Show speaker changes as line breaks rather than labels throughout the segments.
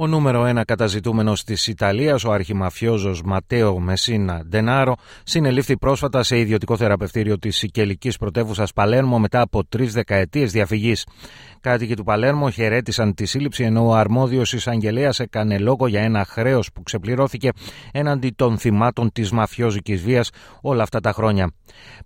Ο νούμερο ένα καταζητούμενος της Ιταλίας, ο αρχιμαφιόζος Ματέο Μεσίνα Ντενάρο, συνελήφθη πρόσφατα σε ιδιωτικό θεραπευτήριο της Σικελικής πρωτεύουσας Παλέρμο μετά από τρεις δεκαετίες διαφυγής. Κάτοικοι του Παλέρμο χαιρέτησαν τη σύλληψη ενώ ο αρμόδιος εισαγγελέα έκανε λόγο για ένα χρέος που ξεπληρώθηκε έναντι των θυμάτων της μαφιόζικης βίας όλα αυτά τα χρόνια.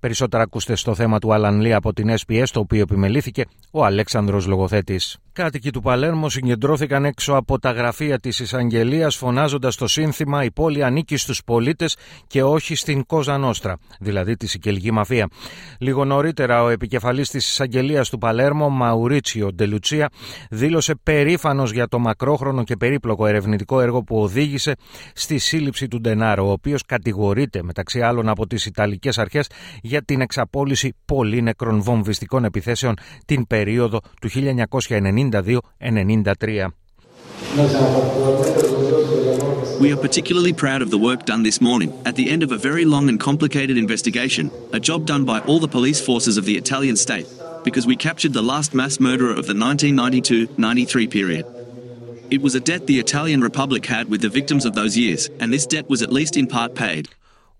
Περισσότερα ακούστε στο θέμα του Αλανλή από την SPS, το οποίο επιμελήθηκε ο Αλέξανδρος Λογοθέτης. Κάτοικοι του Παλέρμο συγκεντρώθηκαν έξω από τα γραφεία της εισαγγελίας φωνάζοντας το σύνθημα «Η πόλη ανήκει στους πολίτες και όχι στην Κόζα Νόστρα», δηλαδή τη Σικελγή Μαφία. Λίγο νωρίτερα ο επικεφαλής της εισαγγελίας του Παλέρμο, Μαουρίτσιο Ντελουτσία, δήλωσε περήφανος για το μακρόχρονο και περίπλοκο ερευνητικό έργο που οδήγησε στη σύλληψη του Ντενάρο, ο οποίος κατηγορείται μεταξύ άλλων από τις Ιταλικές αρχές για την εξαπόλυση πολύνεκρων βομβιστικών επιθέσεων την περίοδο του 1992-93.
We are particularly proud of the work done this morning at the end of a very long and complicated investigation, a job done by all the police forces of the Italian state, because we captured the last mass murderer of the 1992-93 period. It was a debt the Italian Republic had with the victims of those years, and this debt was at least in part paid.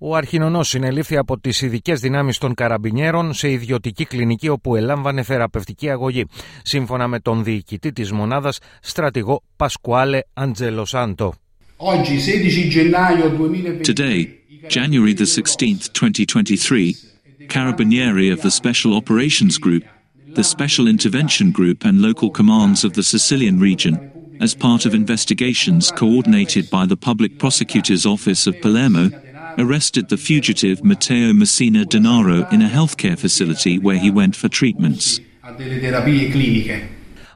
Ο Αρχινονός συνελήφθη από τις ειδικέ δυνάμεις των καραμπινιέρων σε ιδιωτική κλινική όπου ελάμβανε θεραπευτική αγωγή, σύμφωνα με τον διοικητή της μονάδας, στρατηγό Πασκουάλε Αντζελοσάντο.
Today, January the 16th, 2023, Carabinieri of the Special Operations Group, the Special Intervention Group and local commands of the Sicilian region, as part of investigations coordinated by the Public Prosecutor's Office of Palermo, arrested the fugitive Matteo Messina Denaro in a healthcare facility where he went for treatments.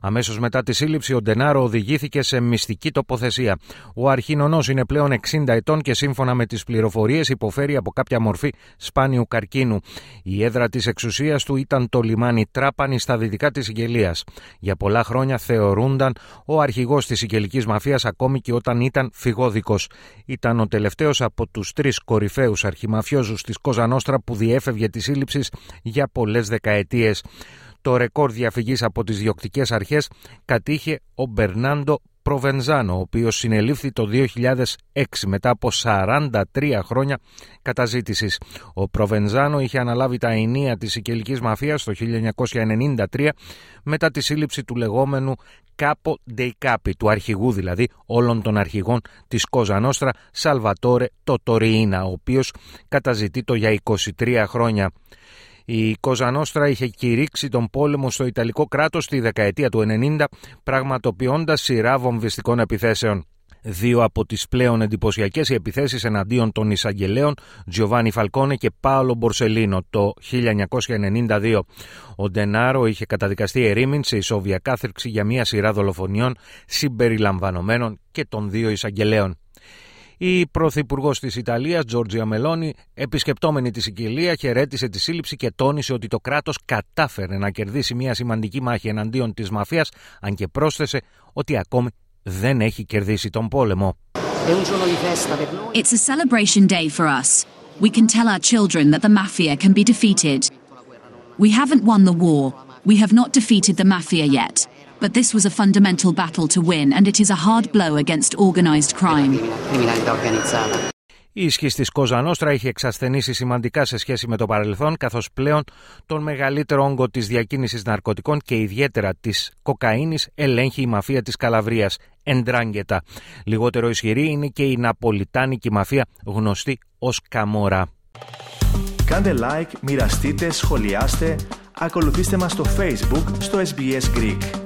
Αμέσως μετά τη σύλληψη, ο Ντενάρο οδηγήθηκε σε μυστική τοποθεσία. Ο Αρχίνονο είναι πλέον 60 ετών και σύμφωνα με τις πληροφορίες υποφέρει από κάποια μορφή σπάνιου καρκίνου. Η έδρα της εξουσίας του ήταν το λιμάνι Τράπανη στα δυτικά της Σικελία. Για πολλά χρόνια θεωρούνταν ο αρχηγός της Σικελική μαφίας ακόμη και όταν ήταν φυγόδικος. Ήταν ο τελευταίος από τους τρεις κορυφαίους αρχιμαφιόζους της Κοζανόστρα που διέφευγε της σύλληψης για πολλές δεκαετίες. Το ρεκόρ διαφυγής από τις διοκτικές αρχές κατήχε ο Μπερνάντο Προβενζάνο, ο οποίος συνελήφθη το 2006 μετά από 43 χρόνια καταζήτησης. Ο Προβενζάνο είχε αναλάβει τα ενία της Σικελικής Μαφίας το 1993 μετά τη σύλληψη του λεγόμενου Κάπο Ντεϊκάπη, του αρχηγού δηλαδή όλων των αρχηγών της Κοζανόστρα, Σαλβατόρε Τοτοριίνα, ο οποίος καταζητεί το για 23 χρόνια. Η Κοζανόστρα είχε κηρύξει τον πόλεμο στο Ιταλικό κράτος τη δεκαετία του 90, πραγματοποιώντας σειρά βομβιστικών επιθέσεων. Δύο από τις πλέον εντυπωσιακές οι επιθέσεις εναντίον των εισαγγελέων Τζιοβάνι Φαλκόνε και Πάολο Μπορσελίνο το 1992. Ο Ντενάρο είχε καταδικαστεί ερήμην σε ισόβια κάθερξη για μια σειρά δολοφονιών συμπεριλαμβανομένων και των δύο εισαγγελέων. Η Πρωθυπουργός της Ιταλίας, Τζόρτζια Μελώνη, επισκεπτόμενη τη Σικελία, χαιρέτησε τη σύλληψη και τόνισε ότι το κράτος κατάφερε να κερδίσει μια σημαντική μάχη εναντίον της μαφίας, αν και πρόσθεσε ότι ακόμη δεν έχει κερδίσει τον πόλεμο.
It's a celebration day for us. We can tell our children that the mafia can be defeated. We haven't won the war. We have not defeated the mafia yet. But this was a fundamental battle to win and it is a hard blow against organized crime.
Η ισχύ της Κόζα Νόστρα είχε εξασθενήσει σημαντικά σε σχέση με το παρελθόν, καθώς πλέον τον μεγαλύτερο όγκο της διακίνησης ναρκωτικών και ιδιαίτερα της κοκαίνης ελέγχει η μαφία της Καλαβρίας, Εντράγκετα. Λιγότερο ισχυρή είναι και η Ναπολιτάνικη μαφία, γνωστή ως Καμόρα.
Κάντε like, μοιραστείτε, σχολιάστε, ακολουθήστε μας στο Facebook στο SBS Greek.